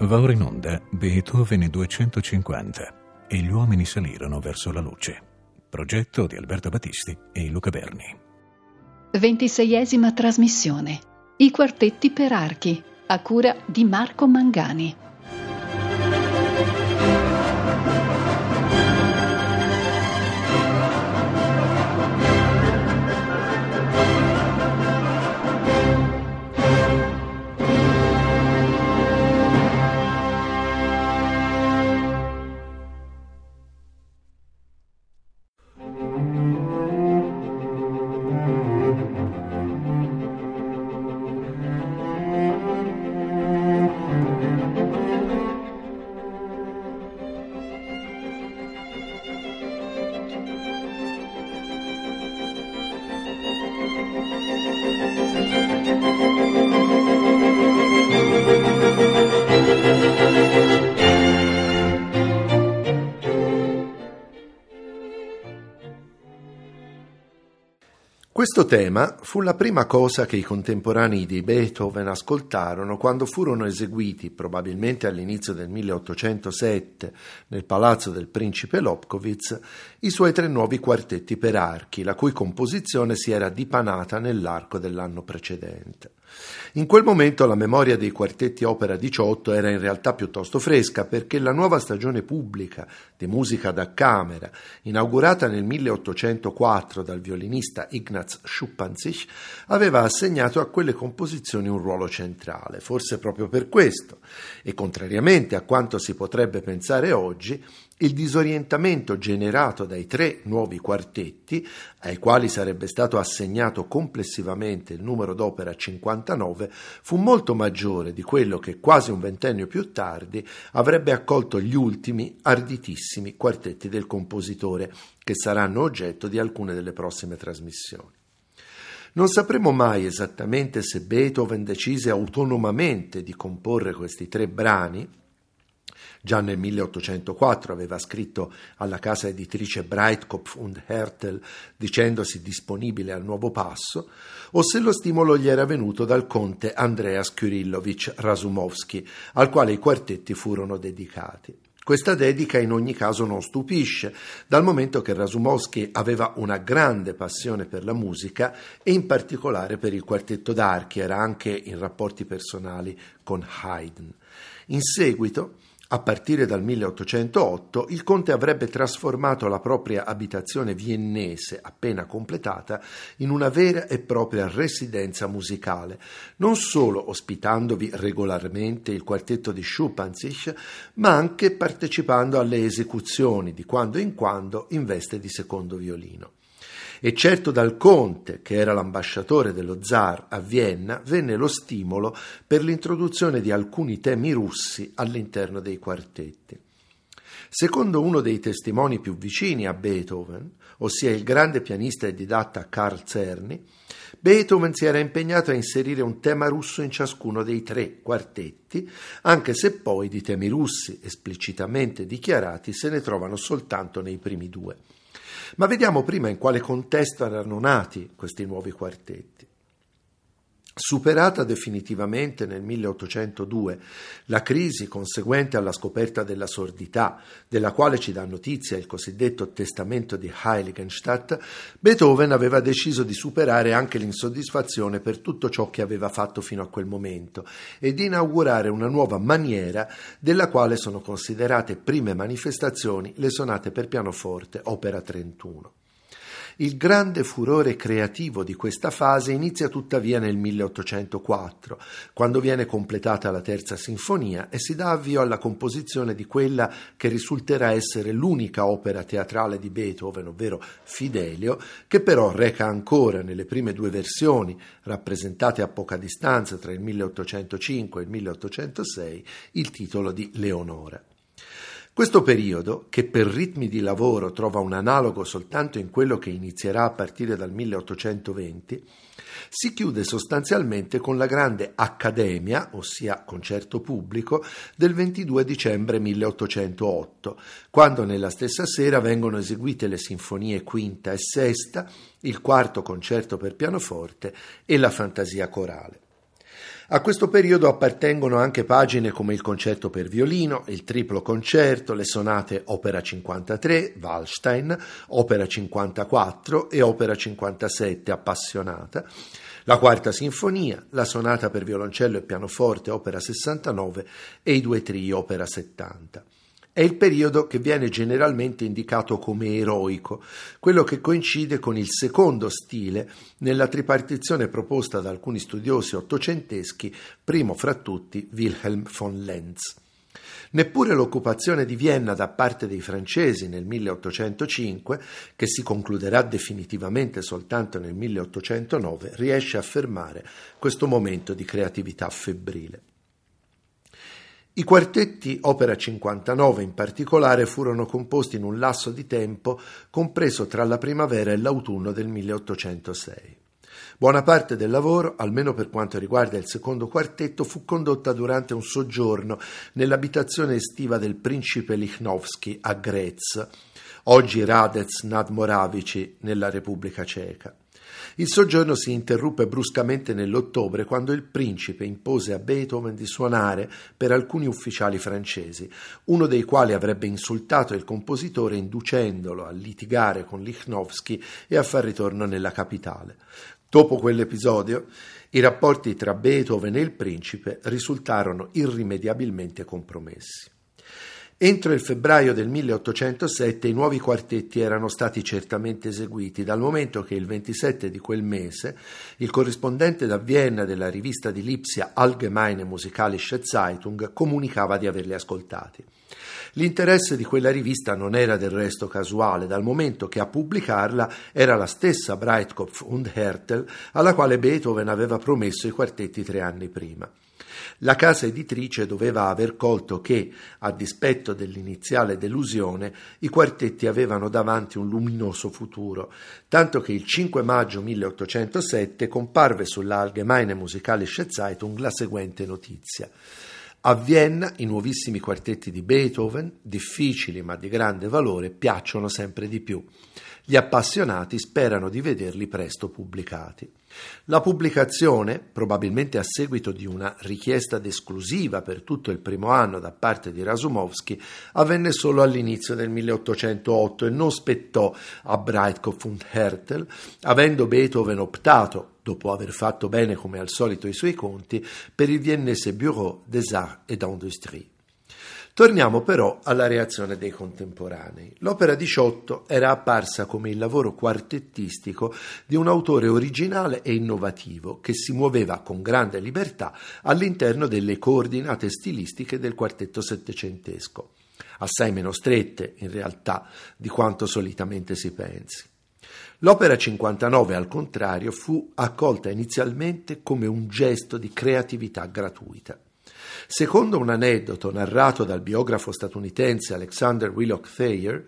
Va ora in onda Beethoven 250 e gli uomini salirono verso la luce. Progetto di Alberto Battisti e Luca Berni. Ventiseiesima trasmissione. I quartetti per archi, a cura di Marco Mangani. Questo tema fu la prima cosa che i contemporanei di Beethoven ascoltarono quando furono eseguiti, probabilmente all'inizio del 1807, nel palazzo del principe Lobkowitz, i suoi tre nuovi quartetti per archi, la cui composizione si era dipanata nell'arco dell'anno precedente. In quel momento la memoria dei quartetti Opera 18 era in realtà piuttosto fresca perché la nuova stagione pubblica di musica da camera, inaugurata nel 1804 dal violinista Ignaz Schuppanzich, aveva assegnato a quelle composizioni un ruolo centrale, forse proprio per questo, e contrariamente a quanto si potrebbe pensare oggi, il disorientamento generato dai tre nuovi quartetti, ai quali sarebbe stato assegnato complessivamente il numero d'opera 59, fu molto maggiore di quello che quasi un ventennio più tardi avrebbe accolto gli ultimi arditissimi quartetti del compositore, che saranno oggetto di alcune delle prossime trasmissioni. Non sapremo mai esattamente se Beethoven decise autonomamente di comporre questi tre brani, Già nel 1804 aveva scritto alla casa editrice Breitkopf und Hertel dicendosi disponibile al nuovo passo, o se lo stimolo gli era venuto dal conte Andreas Kyrillovich Rasumovsky, al quale i quartetti furono dedicati. Questa dedica in ogni caso non stupisce, dal momento che Rasumovsky aveva una grande passione per la musica e in particolare per il quartetto d'archi, era anche in rapporti personali con Haydn. In seguito a partire dal 1808 il conte avrebbe trasformato la propria abitazione viennese, appena completata, in una vera e propria residenza musicale, non solo ospitandovi regolarmente il quartetto di Schuppanzich, ma anche partecipando alle esecuzioni di quando in quando in veste di secondo violino e certo dal conte, che era l'ambasciatore dello zar a Vienna, venne lo stimolo per l'introduzione di alcuni temi russi all'interno dei quartetti. Secondo uno dei testimoni più vicini a Beethoven, ossia il grande pianista e didatta Carl Czerny, Beethoven si era impegnato a inserire un tema russo in ciascuno dei tre quartetti, anche se poi di temi russi esplicitamente dichiarati se ne trovano soltanto nei primi due. Ma vediamo prima in quale contesto erano nati questi nuovi quartetti. Superata definitivamente nel 1802 la crisi conseguente alla scoperta della sordità, della quale ci dà notizia il cosiddetto testamento di Heiligenstadt, Beethoven aveva deciso di superare anche l'insoddisfazione per tutto ciò che aveva fatto fino a quel momento e di inaugurare una nuova maniera della quale sono considerate prime manifestazioni le sonate per pianoforte, opera 31. Il grande furore creativo di questa fase inizia tuttavia nel 1804, quando viene completata la terza sinfonia e si dà avvio alla composizione di quella che risulterà essere l'unica opera teatrale di Beethoven, ovvero Fidelio, che però reca ancora nelle prime due versioni, rappresentate a poca distanza tra il 1805 e il 1806, il titolo di Leonora. Questo periodo, che per ritmi di lavoro trova un analogo soltanto in quello che inizierà a partire dal 1820, si chiude sostanzialmente con la grande Accademia, ossia concerto pubblico, del 22 dicembre 1808, quando nella stessa sera vengono eseguite le sinfonie quinta e sesta, il quarto concerto per pianoforte e la fantasia corale. A questo periodo appartengono anche pagine come il concerto per violino, il triplo concerto, le sonate Opera 53, Wallstein, Opera 54 e Opera 57, Appassionata, la quarta sinfonia, la sonata per violoncello e pianoforte, Opera 69 e i due trii, Opera 70. È il periodo che viene generalmente indicato come eroico, quello che coincide con il secondo stile nella tripartizione proposta da alcuni studiosi ottocenteschi, primo fra tutti Wilhelm von Lenz. Neppure l'occupazione di Vienna da parte dei francesi nel 1805, che si concluderà definitivamente soltanto nel 1809, riesce a fermare questo momento di creatività febbrile. I quartetti Opera 59 in particolare furono composti in un lasso di tempo compreso tra la primavera e l'autunno del 1806. Buona parte del lavoro, almeno per quanto riguarda il secondo quartetto, fu condotta durante un soggiorno nell'abitazione estiva del principe Lichnowsky a Graz, oggi Radec nad Moravici, nella Repubblica Ceca. Il soggiorno si interruppe bruscamente nell'ottobre quando il principe impose a Beethoven di suonare per alcuni ufficiali francesi, uno dei quali avrebbe insultato il compositore inducendolo a litigare con Lichnowsky e a far ritorno nella capitale. Dopo quell'episodio, i rapporti tra Beethoven e il principe risultarono irrimediabilmente compromessi. Entro il febbraio del 1807 i nuovi quartetti erano stati certamente eseguiti, dal momento che il 27 di quel mese il corrispondente da Vienna della rivista di Lipsia Allgemeine Musikalische Zeitung comunicava di averli ascoltati. L'interesse di quella rivista non era del resto casuale, dal momento che a pubblicarla era la stessa Breitkopf und Hertel alla quale Beethoven aveva promesso i quartetti tre anni prima. La casa editrice doveva aver colto che, a dispetto dell'iniziale delusione, i quartetti avevano davanti un luminoso futuro, tanto che il 5 maggio 1807 comparve sulla Allgemeine Musikalische Zeitung la seguente notizia. A Vienna i nuovissimi quartetti di Beethoven, difficili ma di grande valore, piacciono sempre di più. Gli appassionati sperano di vederli presto pubblicati. La pubblicazione, probabilmente a seguito di una richiesta d'esclusiva per tutto il primo anno da parte di Rasumowski, avvenne solo all'inizio del 1808 e non spettò a Breitkopf und Hertel, avendo Beethoven optato, dopo aver fatto bene come al solito i suoi conti, per il viennese Bureau des Arts et d'Industrie. Torniamo però alla reazione dei contemporanei. L'opera 18 era apparsa come il lavoro quartettistico di un autore originale e innovativo che si muoveva con grande libertà all'interno delle coordinate stilistiche del quartetto settecentesco, assai meno strette in realtà di quanto solitamente si pensi. L'opera 59, al contrario, fu accolta inizialmente come un gesto di creatività gratuita. Secondo un aneddoto narrato dal biografo statunitense Alexander Willock Thayer,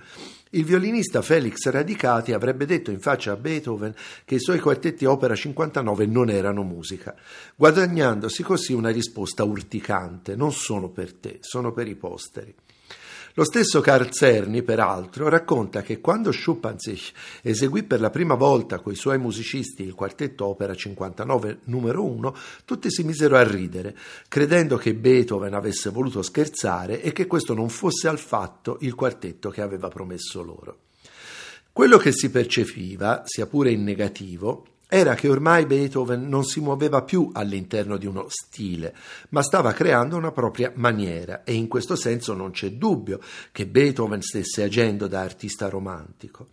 il violinista Felix Radicati avrebbe detto in faccia a Beethoven che i suoi quartetti opera 59 non erano musica, guadagnandosi così una risposta urticante: non sono per te, sono per i posteri. Lo stesso Carl Czerny, peraltro, racconta che quando Schuppanzich eseguì per la prima volta coi suoi musicisti il quartetto opera 59 numero 1, tutti si misero a ridere, credendo che Beethoven avesse voluto scherzare e che questo non fosse affatto il quartetto che aveva promesso loro. Quello che si percepiva, sia pure in negativo, era che ormai Beethoven non si muoveva più all'interno di uno stile, ma stava creando una propria maniera e in questo senso non c'è dubbio che Beethoven stesse agendo da artista romantico.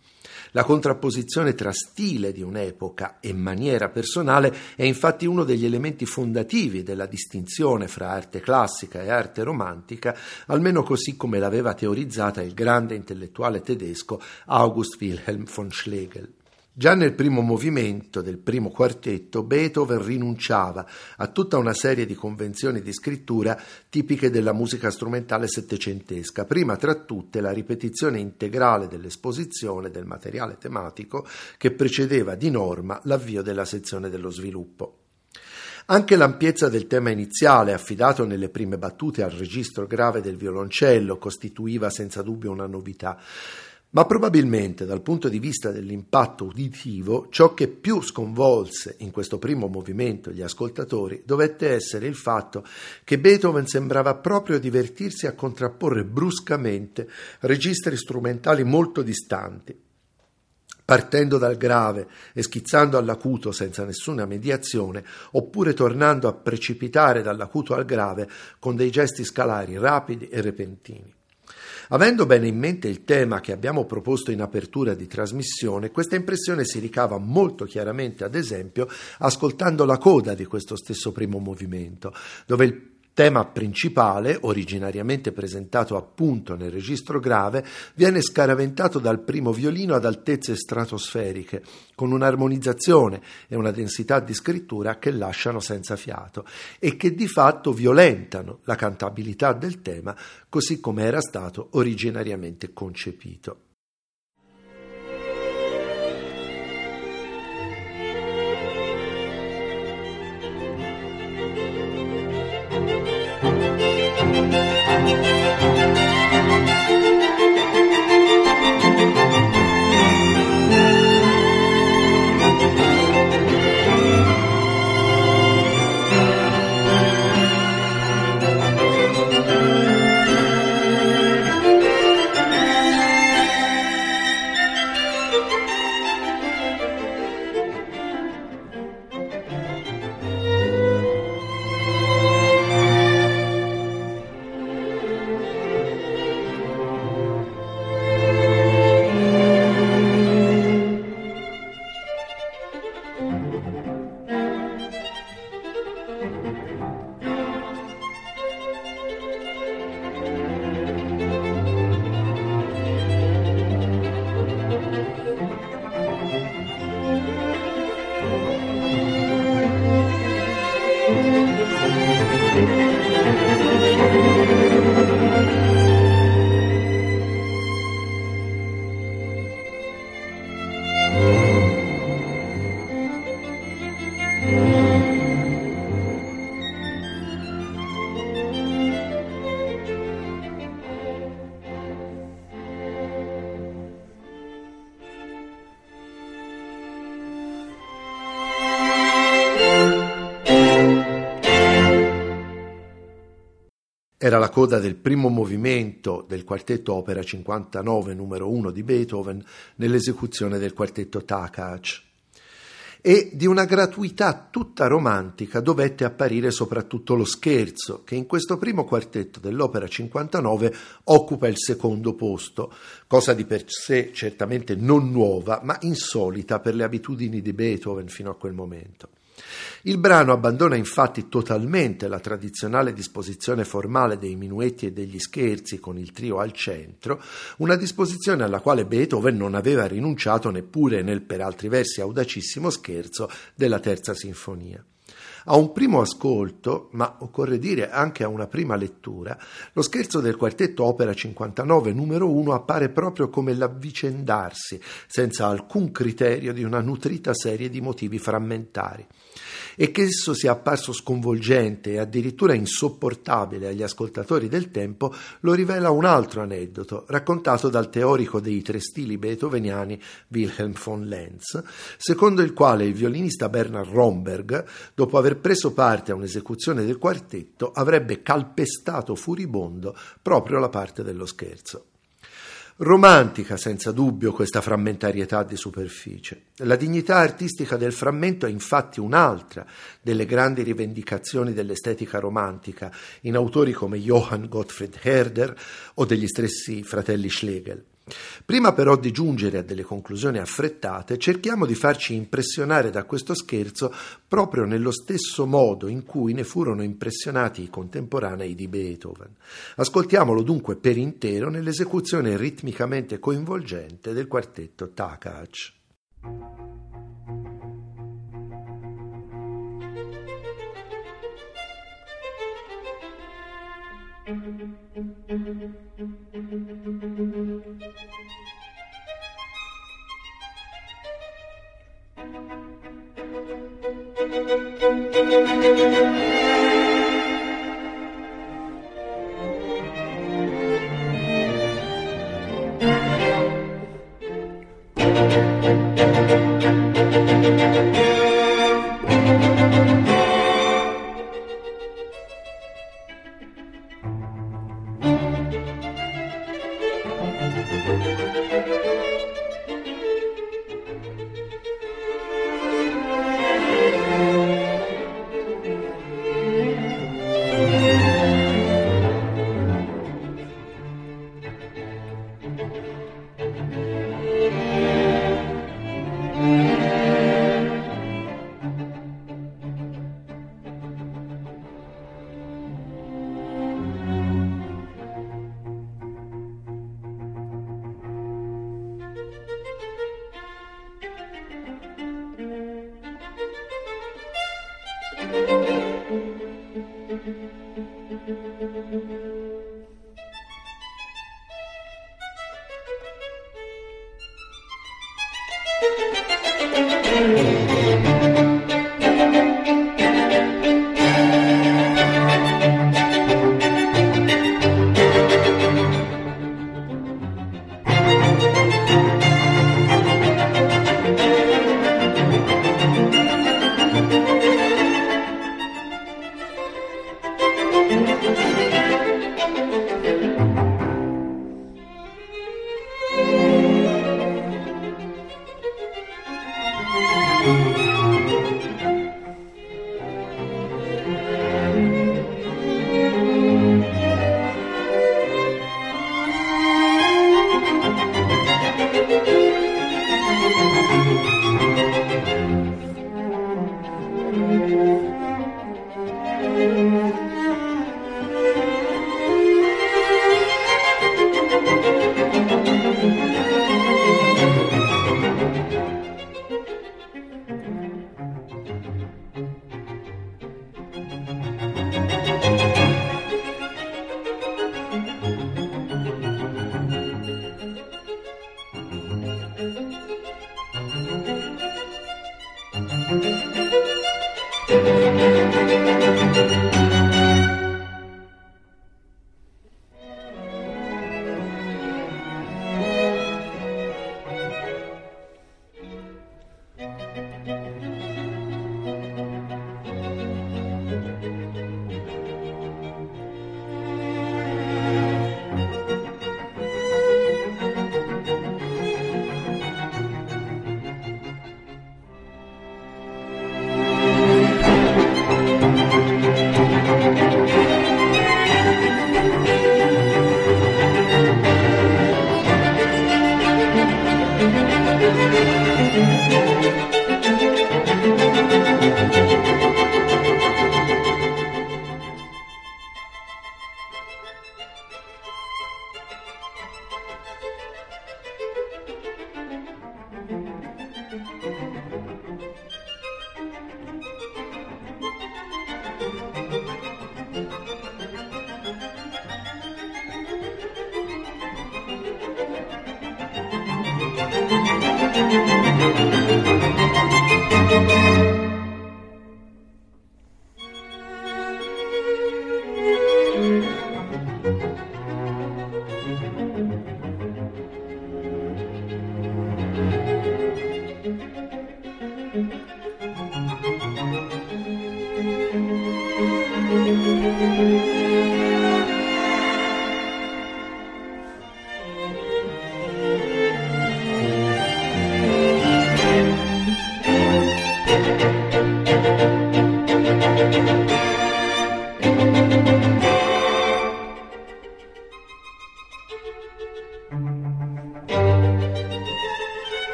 La contrapposizione tra stile di un'epoca e maniera personale è infatti uno degli elementi fondativi della distinzione fra arte classica e arte romantica, almeno così come l'aveva teorizzata il grande intellettuale tedesco August Wilhelm von Schlegel. Già nel primo movimento del primo quartetto Beethoven rinunciava a tutta una serie di convenzioni di scrittura tipiche della musica strumentale settecentesca, prima tra tutte la ripetizione integrale dell'esposizione del materiale tematico che precedeva di norma l'avvio della sezione dello sviluppo. Anche l'ampiezza del tema iniziale, affidato nelle prime battute al registro grave del violoncello, costituiva senza dubbio una novità. Ma probabilmente dal punto di vista dell'impatto uditivo, ciò che più sconvolse in questo primo movimento gli ascoltatori dovette essere il fatto che Beethoven sembrava proprio divertirsi a contrapporre bruscamente registri strumentali molto distanti, partendo dal grave e schizzando all'acuto senza nessuna mediazione, oppure tornando a precipitare dall'acuto al grave con dei gesti scalari rapidi e repentini. Avendo bene in mente il tema che abbiamo proposto in apertura di trasmissione, questa impressione si ricava molto chiaramente, ad esempio, ascoltando la coda di questo stesso primo movimento, dove il tema principale, originariamente presentato appunto nel registro grave, viene scaraventato dal primo violino ad altezze stratosferiche, con un'armonizzazione e una densità di scrittura che lasciano senza fiato e che di fatto violentano la cantabilità del tema così come era stato originariamente concepito. Era la coda del primo movimento del quartetto opera 59 numero 1 di Beethoven nell'esecuzione del quartetto Takacs. E di una gratuità tutta romantica dovette apparire soprattutto lo scherzo, che in questo primo quartetto dell'opera 59 occupa il secondo posto, cosa di per sé certamente non nuova, ma insolita per le abitudini di Beethoven fino a quel momento. Il brano abbandona infatti totalmente la tradizionale disposizione formale dei minuetti e degli scherzi con il trio al centro, una disposizione alla quale Beethoven non aveva rinunciato neppure nel per altri versi audacissimo scherzo della terza sinfonia. A un primo ascolto, ma occorre dire anche a una prima lettura, lo scherzo del quartetto opera 59 numero 1 appare proprio come l'avvicendarsi, senza alcun criterio, di una nutrita serie di motivi frammentari e che esso sia apparso sconvolgente e addirittura insopportabile agli ascoltatori del tempo lo rivela un altro aneddoto raccontato dal teorico dei tre stili beethoveniani Wilhelm von Lenz, secondo il quale il violinista Bernard Romberg, dopo aver preso parte a un'esecuzione del quartetto, avrebbe calpestato furibondo proprio la parte dello scherzo. Romantica senza dubbio questa frammentarietà di superficie. La dignità artistica del frammento è infatti un'altra delle grandi rivendicazioni dell'estetica romantica in autori come Johann Gottfried Herder o degli stessi fratelli Schlegel. Prima però di giungere a delle conclusioni affrettate, cerchiamo di farci impressionare da questo scherzo proprio nello stesso modo in cui ne furono impressionati i contemporanei di Beethoven. Ascoltiamolo dunque per intero nell'esecuzione ritmicamente coinvolgente del quartetto Takacs. Müzik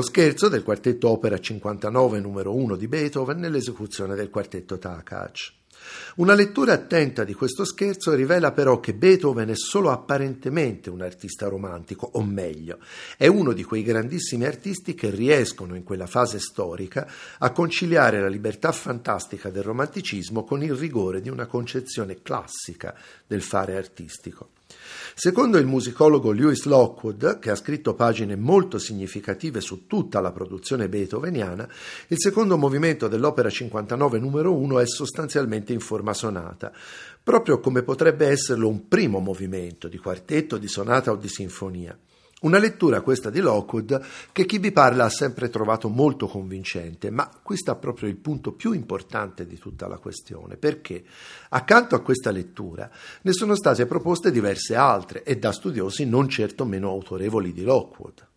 Lo scherzo del quartetto opera 59 numero 1 di Beethoven nell'esecuzione del quartetto Takacs. Una lettura attenta di questo scherzo rivela però che Beethoven è solo apparentemente un artista romantico, o meglio, è uno di quei grandissimi artisti che riescono in quella fase storica a conciliare la libertà fantastica del romanticismo con il rigore di una concezione classica del fare artistico. Secondo il musicologo Lewis Lockwood, che ha scritto pagine molto significative su tutta la produzione beethoveniana, il secondo movimento dell'opera 59 numero 1 è sostanzialmente in forma sonata, proprio come potrebbe esserlo un primo movimento di quartetto, di sonata o di sinfonia. Una lettura questa di Lockwood che chi vi parla ha sempre trovato molto convincente, ma qui sta proprio il punto più importante di tutta la questione, perché accanto a questa lettura ne sono state proposte diverse altre e da studiosi non certo meno autorevoli di Lockwood.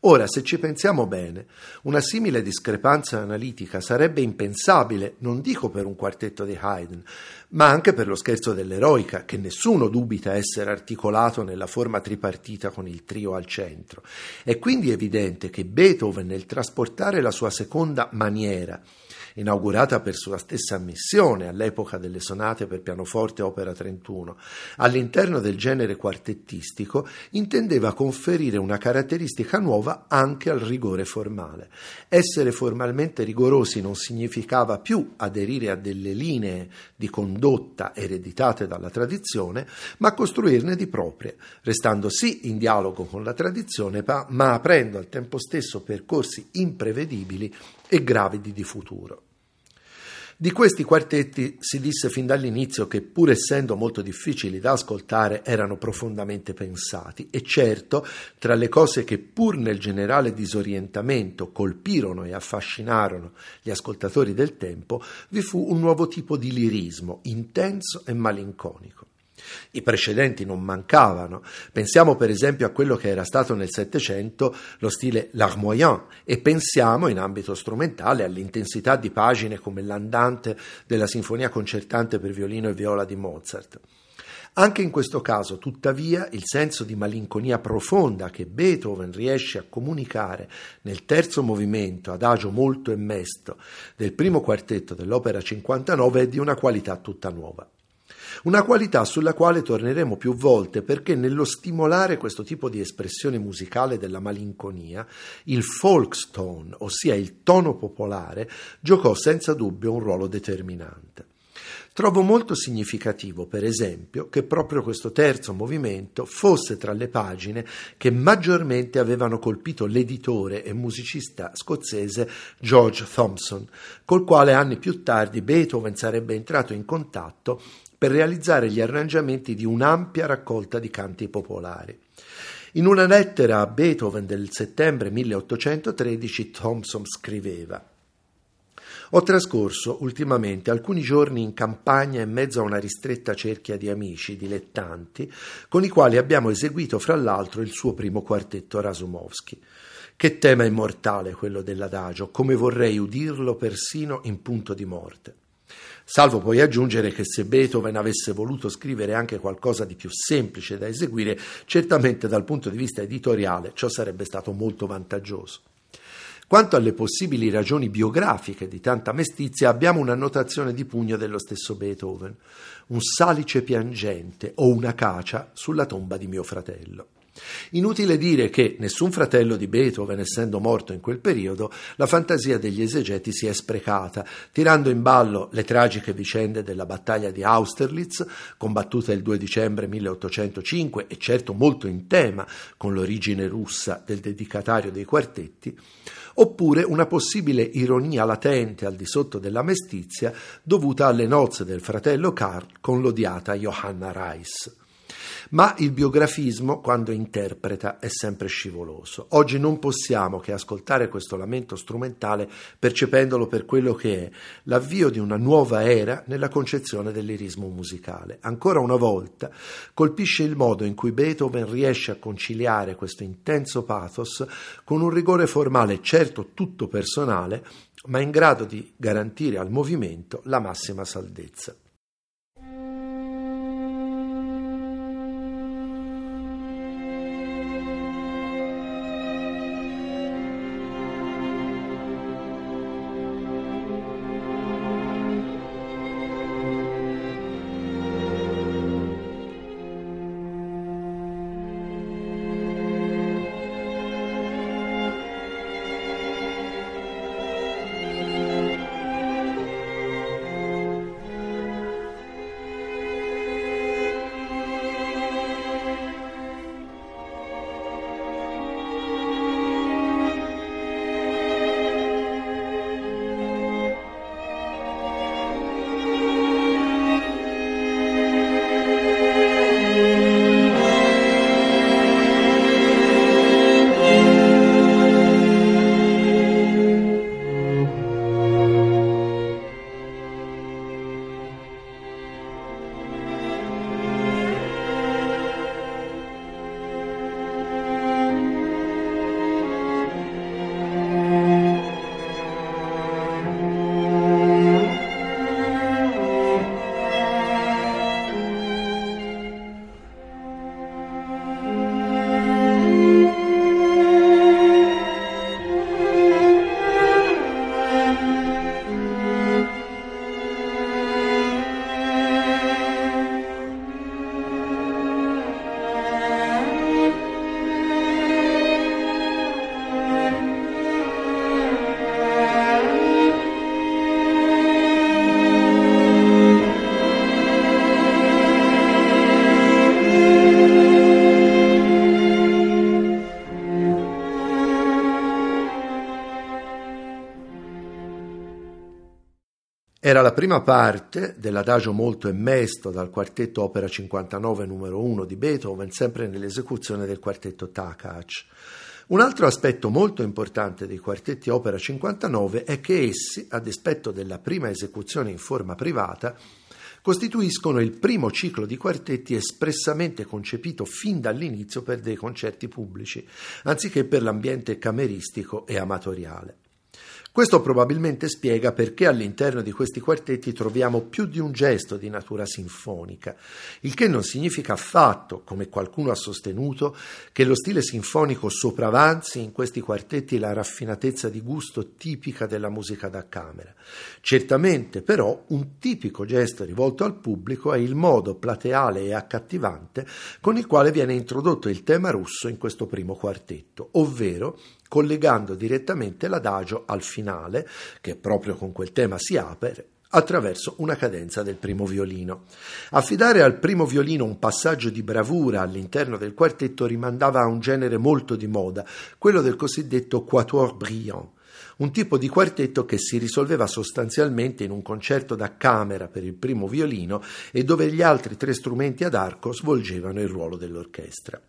Ora, se ci pensiamo bene, una simile discrepanza analitica sarebbe impensabile, non dico per un quartetto di Haydn, ma anche per lo scherzo dell'eroica, che nessuno dubita essere articolato nella forma tripartita con il trio al centro. È quindi evidente che Beethoven, nel trasportare la sua seconda maniera, inaugurata per sua stessa ammissione all'epoca delle sonate per pianoforte opera 31, all'interno del genere quartettistico, intendeva conferire una caratteristica nuova anche al rigore formale. Essere formalmente rigorosi non significava più aderire a delle linee di condotta ereditate dalla tradizione, ma costruirne di proprie, restando sì in dialogo con la tradizione, ma aprendo al tempo stesso percorsi imprevedibili e gravidi di futuro. Di questi quartetti si disse fin dall'inizio che, pur essendo molto difficili da ascoltare, erano profondamente pensati e certo, tra le cose che pur nel generale disorientamento colpirono e affascinarono gli ascoltatori del tempo, vi fu un nuovo tipo di lirismo, intenso e malinconico. I precedenti non mancavano. Pensiamo per esempio a quello che era stato nel Settecento lo stile larmoyant e pensiamo in ambito strumentale all'intensità di pagine come l'andante della sinfonia concertante per violino e viola di Mozart. Anche in questo caso, tuttavia, il senso di malinconia profonda che Beethoven riesce a comunicare nel terzo movimento, adagio molto e mesto, del primo quartetto dell'opera 59 è di una qualità tutta nuova. Una qualità sulla quale torneremo più volte perché nello stimolare questo tipo di espressione musicale della malinconia, il folkstone, ossia il tono popolare, giocò senza dubbio un ruolo determinante. Trovo molto significativo, per esempio, che proprio questo terzo movimento fosse tra le pagine che maggiormente avevano colpito l'editore e musicista scozzese George Thompson, col quale anni più tardi Beethoven sarebbe entrato in contatto per realizzare gli arrangiamenti di un'ampia raccolta di canti popolari. In una lettera a Beethoven del settembre 1813 Thompson scriveva ho trascorso ultimamente alcuni giorni in campagna in mezzo a una ristretta cerchia di amici dilettanti con i quali abbiamo eseguito fra l'altro il suo primo quartetto Rasumovsky. Che tema immortale quello dell'adagio, come vorrei udirlo persino in punto di morte salvo poi aggiungere che se Beethoven avesse voluto scrivere anche qualcosa di più semplice da eseguire, certamente dal punto di vista editoriale ciò sarebbe stato molto vantaggioso. Quanto alle possibili ragioni biografiche di tanta mestizia, abbiamo una notazione di pugno dello stesso Beethoven, un salice piangente o una cacia sulla tomba di mio fratello. Inutile dire che nessun fratello di Beethoven, essendo morto in quel periodo, la fantasia degli esegeti si è sprecata, tirando in ballo le tragiche vicende della battaglia di Austerlitz, combattuta il 2 dicembre 1805 e certo molto in tema con l'origine russa del dedicatario dei quartetti, oppure una possibile ironia latente al di sotto della mestizia dovuta alle nozze del fratello Karl con l'odiata Johanna Reis. Ma il biografismo, quando interpreta, è sempre scivoloso. Oggi non possiamo che ascoltare questo lamento strumentale percependolo per quello che è, l'avvio di una nuova era nella concezione dell'irismo musicale. Ancora una volta colpisce il modo in cui Beethoven riesce a conciliare questo intenso pathos con un rigore formale certo tutto personale, ma in grado di garantire al movimento la massima saldezza. Prima parte dell'adagio molto emmesto dal quartetto opera 59 numero 1 di Beethoven, sempre nell'esecuzione del quartetto Takacs. Un altro aspetto molto importante dei quartetti opera 59 è che essi, a dispetto della prima esecuzione in forma privata, costituiscono il primo ciclo di quartetti espressamente concepito fin dall'inizio per dei concerti pubblici, anziché per l'ambiente cameristico e amatoriale. Questo probabilmente spiega perché all'interno di questi quartetti troviamo più di un gesto di natura sinfonica, il che non significa affatto, come qualcuno ha sostenuto, che lo stile sinfonico sopravanzi in questi quartetti la raffinatezza di gusto tipica della musica da camera. Certamente però un tipico gesto rivolto al pubblico è il modo plateale e accattivante con il quale viene introdotto il tema russo in questo primo quartetto, ovvero collegando direttamente l'adagio al finale, che proprio con quel tema si apre, attraverso una cadenza del primo violino. Affidare al primo violino un passaggio di bravura all'interno del quartetto rimandava a un genere molto di moda, quello del cosiddetto quatuor brillant, un tipo di quartetto che si risolveva sostanzialmente in un concerto da camera per il primo violino e dove gli altri tre strumenti ad arco svolgevano il ruolo dell'orchestra.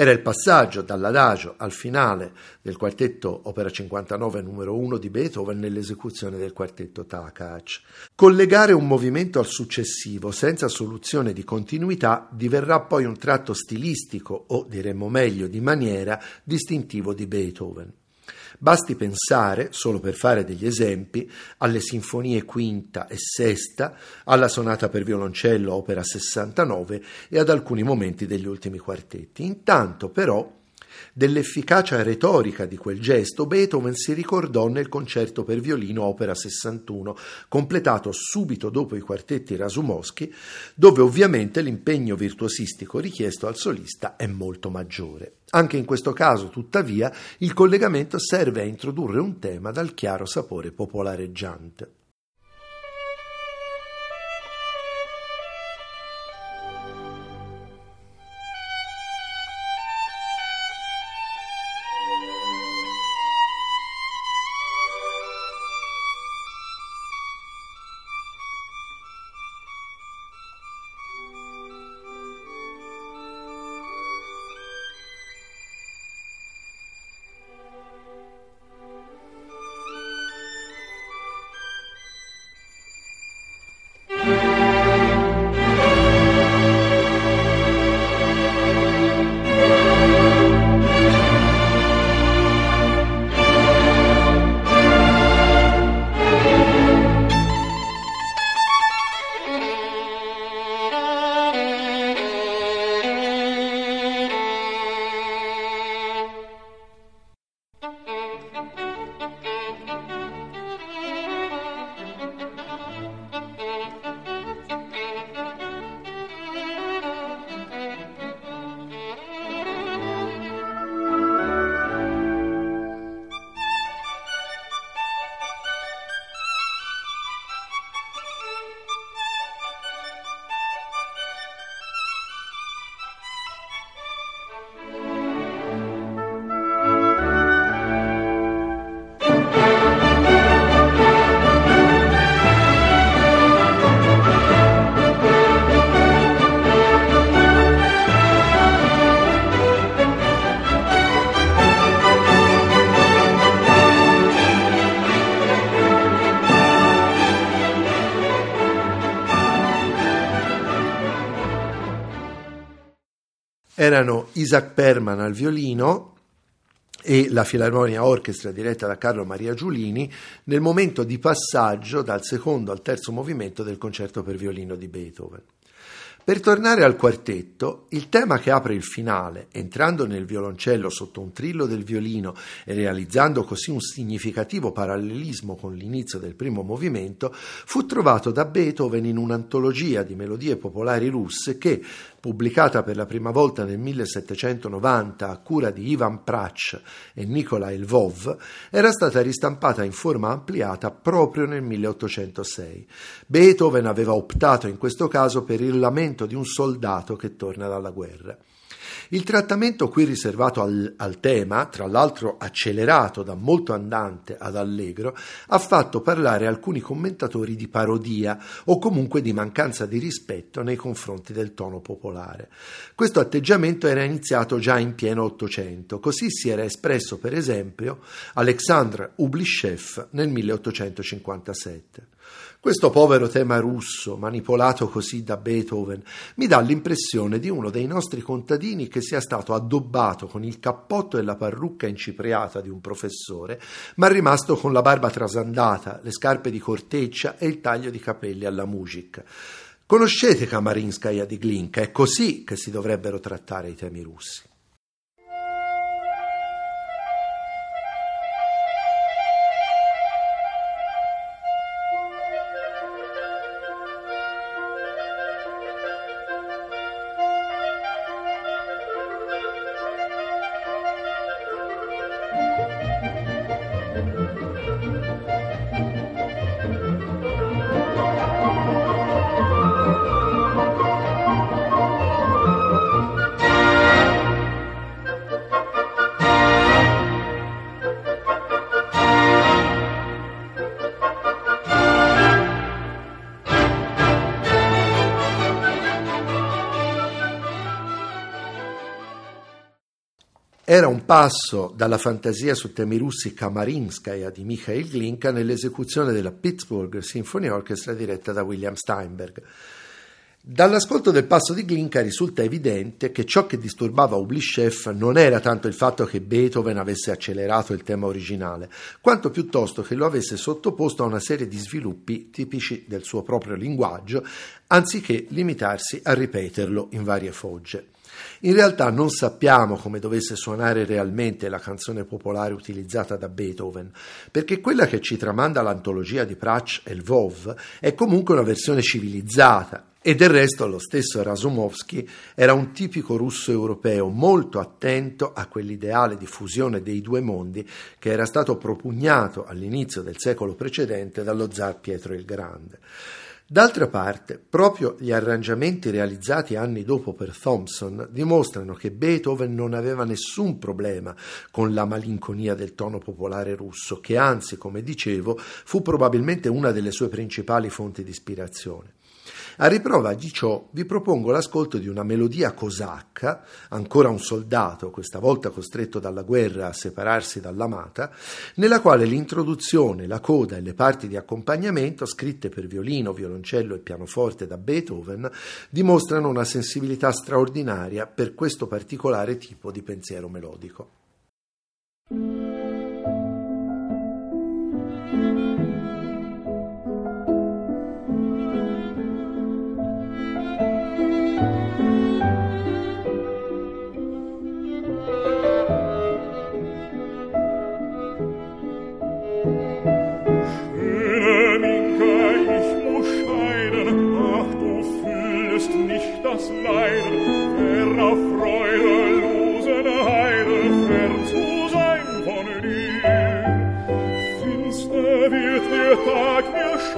Era il passaggio dall'adagio al finale del quartetto Opera 59 numero 1 di Beethoven nell'esecuzione del quartetto Takacs. Collegare un movimento al successivo senza soluzione di continuità diverrà poi un tratto stilistico o diremmo meglio di maniera distintivo di Beethoven. Basti pensare, solo per fare degli esempi, alle sinfonie quinta e sesta, alla sonata per violoncello opera 69 e ad alcuni momenti degli ultimi quartetti. Intanto però Dell'efficacia retorica di quel gesto Beethoven si ricordò nel concerto per violino opera 61, completato subito dopo i quartetti Rasumowski, dove ovviamente l'impegno virtuosistico richiesto al solista è molto maggiore. Anche in questo caso, tuttavia, il collegamento serve a introdurre un tema dal chiaro sapore popolareggiante. Erano Isaac Perman al violino e la Filarmonia Orchestra diretta da Carlo Maria Giulini nel momento di passaggio dal secondo al terzo movimento del concerto per violino di Beethoven. Per tornare al quartetto, il tema che apre il finale, entrando nel violoncello sotto un trillo del violino e realizzando così un significativo parallelismo con l'inizio del primo movimento, fu trovato da Beethoven in un'antologia di melodie popolari russe che, pubblicata per la prima volta nel 1790 a cura di Ivan Prach e Nikolai Lvov, era stata ristampata in forma ampliata proprio nel 1806. Beethoven aveva optato in questo caso per il lamento di un soldato che torna dalla guerra. Il trattamento qui riservato al, al, tema, tra l'altro accelerato da molto andante ad allegro, ha fatto parlare alcuni commentatori di parodia o comunque di mancanza di rispetto nei confronti del tono popolare. Questo atteggiamento era iniziato già in pieno Ottocento, così si era espresso per esempio Alexandr Ublishev nel 1857. Questo povero tema russo, manipolato così da Beethoven, mi dà l'impressione di uno dei nostri contadini che sia stato addobbato con il cappotto e la parrucca incipriata di un professore, ma rimasto con la barba trasandata, le scarpe di corteccia e il taglio di capelli alla musica. Conoscete Kamarinskaya di Glinka, è così che si dovrebbero trattare i temi russi. Era un passo dalla fantasia su temi russi Kamarinskaya di Mikhail Glinka nell'esecuzione della Pittsburgh Symphony Orchestra diretta da William Steinberg. Dall'ascolto del passo di Glinka risulta evidente che ciò che disturbava Ublishev non era tanto il fatto che Beethoven avesse accelerato il tema originale, quanto piuttosto che lo avesse sottoposto a una serie di sviluppi tipici del suo proprio linguaggio, anziché limitarsi a ripeterlo in varie fogge. In realtà non sappiamo come dovesse suonare realmente la canzone popolare utilizzata da Beethoven, perché quella che ci tramanda l'antologia di Prach e Lvov è comunque una versione civilizzata, e del resto lo stesso Rasumovsky era un tipico russo europeo molto attento a quell'ideale di fusione dei due mondi che era stato propugnato all'inizio del secolo precedente dallo zar Pietro il Grande. D'altra parte, proprio gli arrangiamenti realizzati anni dopo per Thompson dimostrano che Beethoven non aveva nessun problema con la malinconia del tono popolare russo, che anzi, come dicevo, fu probabilmente una delle sue principali fonti di ispirazione. A riprova di ciò vi propongo l'ascolto di una melodia cosacca, ancora un soldato, questa volta costretto dalla guerra a separarsi dall'amata, nella quale l'introduzione, la coda e le parti di accompagnamento, scritte per violino, violoncello e pianoforte da Beethoven, dimostrano una sensibilità straordinaria per questo particolare tipo di pensiero melodico.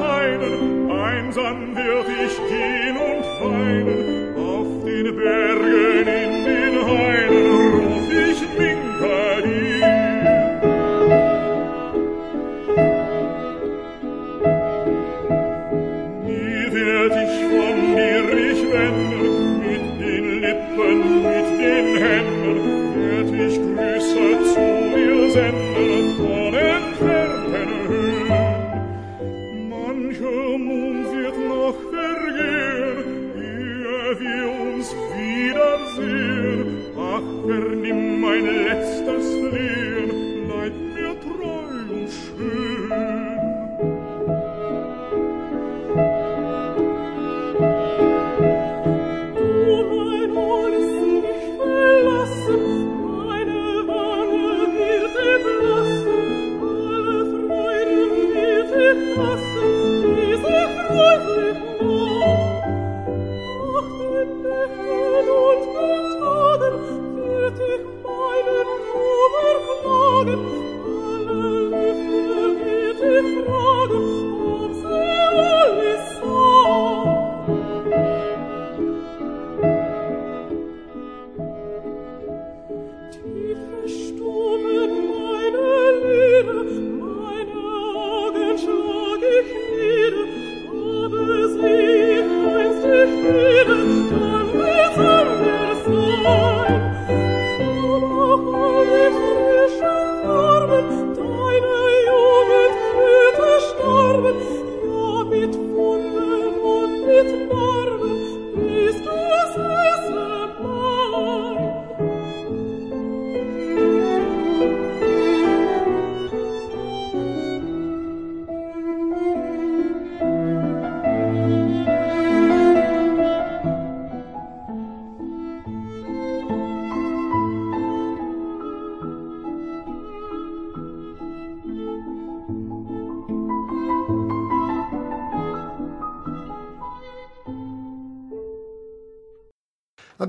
scheiden, einsam wird ich gehen. nimm mein letztes Lehen, bleib mir treu und schön.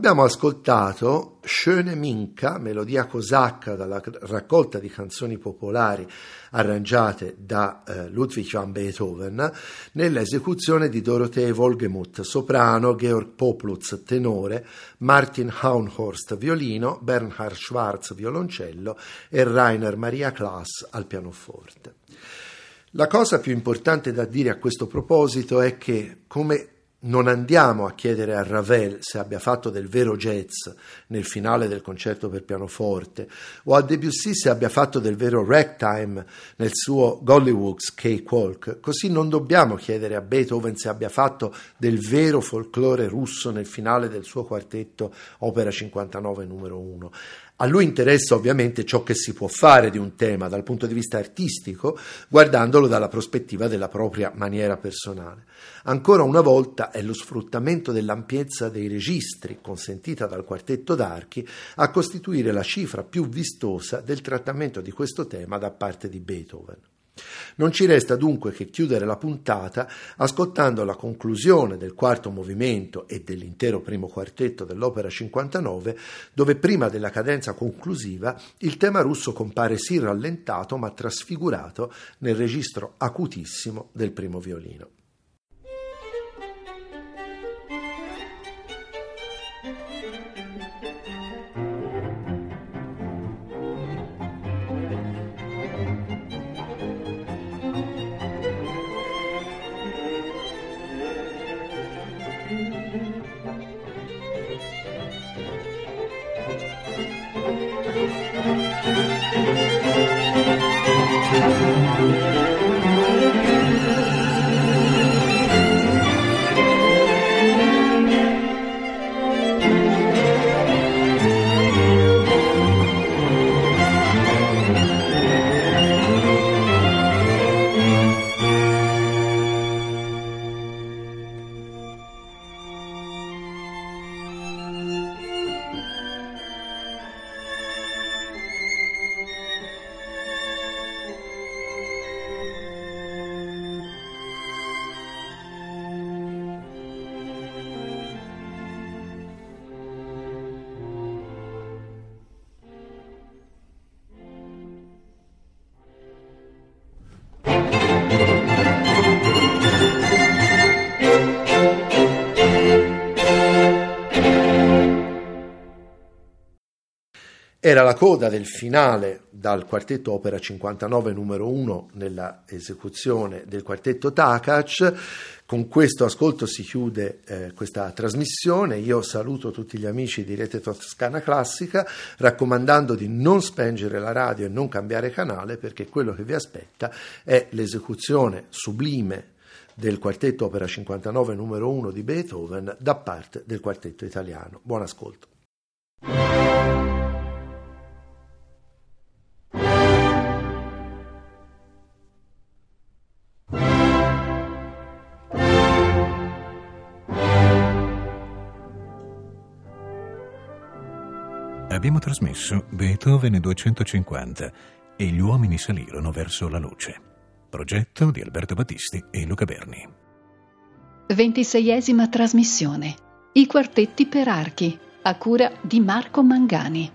Abbiamo ascoltato Schöne Minka, melodia cosacca dalla raccolta di canzoni popolari arrangiate da eh, Ludwig van Beethoven, nell'esecuzione di Dorothee Wolgemuth, soprano, Georg Poplutz, tenore, Martin Haunhorst, violino, Bernhard Schwarz, violoncello e Rainer Maria Klaas al pianoforte. La cosa più importante da dire a questo proposito è che, come non andiamo a chiedere a Ravel se abbia fatto del vero jazz nel finale del concerto per pianoforte o a Debussy se abbia fatto del vero ragtime nel suo Gollywoods Cakewalk, così non dobbiamo chiedere a Beethoven se abbia fatto del vero folklore russo nel finale del suo quartetto opera 59 numero 1. A lui interessa ovviamente ciò che si può fare di un tema dal punto di vista artistico, guardandolo dalla prospettiva della propria maniera personale. Ancora una volta è lo sfruttamento dell'ampiezza dei registri, consentita dal quartetto d'archi, a costituire la cifra più vistosa del trattamento di questo tema da parte di Beethoven. Non ci resta dunque che chiudere la puntata ascoltando la conclusione del quarto movimento e dell'intero primo quartetto dell'opera 59, dove prima della cadenza conclusiva il tema russo compare sì rallentato ma trasfigurato nel registro acutissimo del primo violino. Era la coda del finale dal quartetto opera 59 numero 1 nella esecuzione del quartetto Takac. Con questo ascolto si chiude eh, questa trasmissione. Io saluto tutti gli amici di Rete Toscana Classica raccomandando di non spengere la radio e non cambiare canale perché quello che vi aspetta è l'esecuzione sublime del quartetto opera 59 numero 1 di Beethoven da parte del quartetto italiano. Buon ascolto. Abbiamo trasmesso Beethoven 250 e gli uomini salirono verso la luce. Progetto di Alberto Battisti e Luca Berni. Ventiseiesima trasmissione. I quartetti per archi, a cura di Marco Mangani.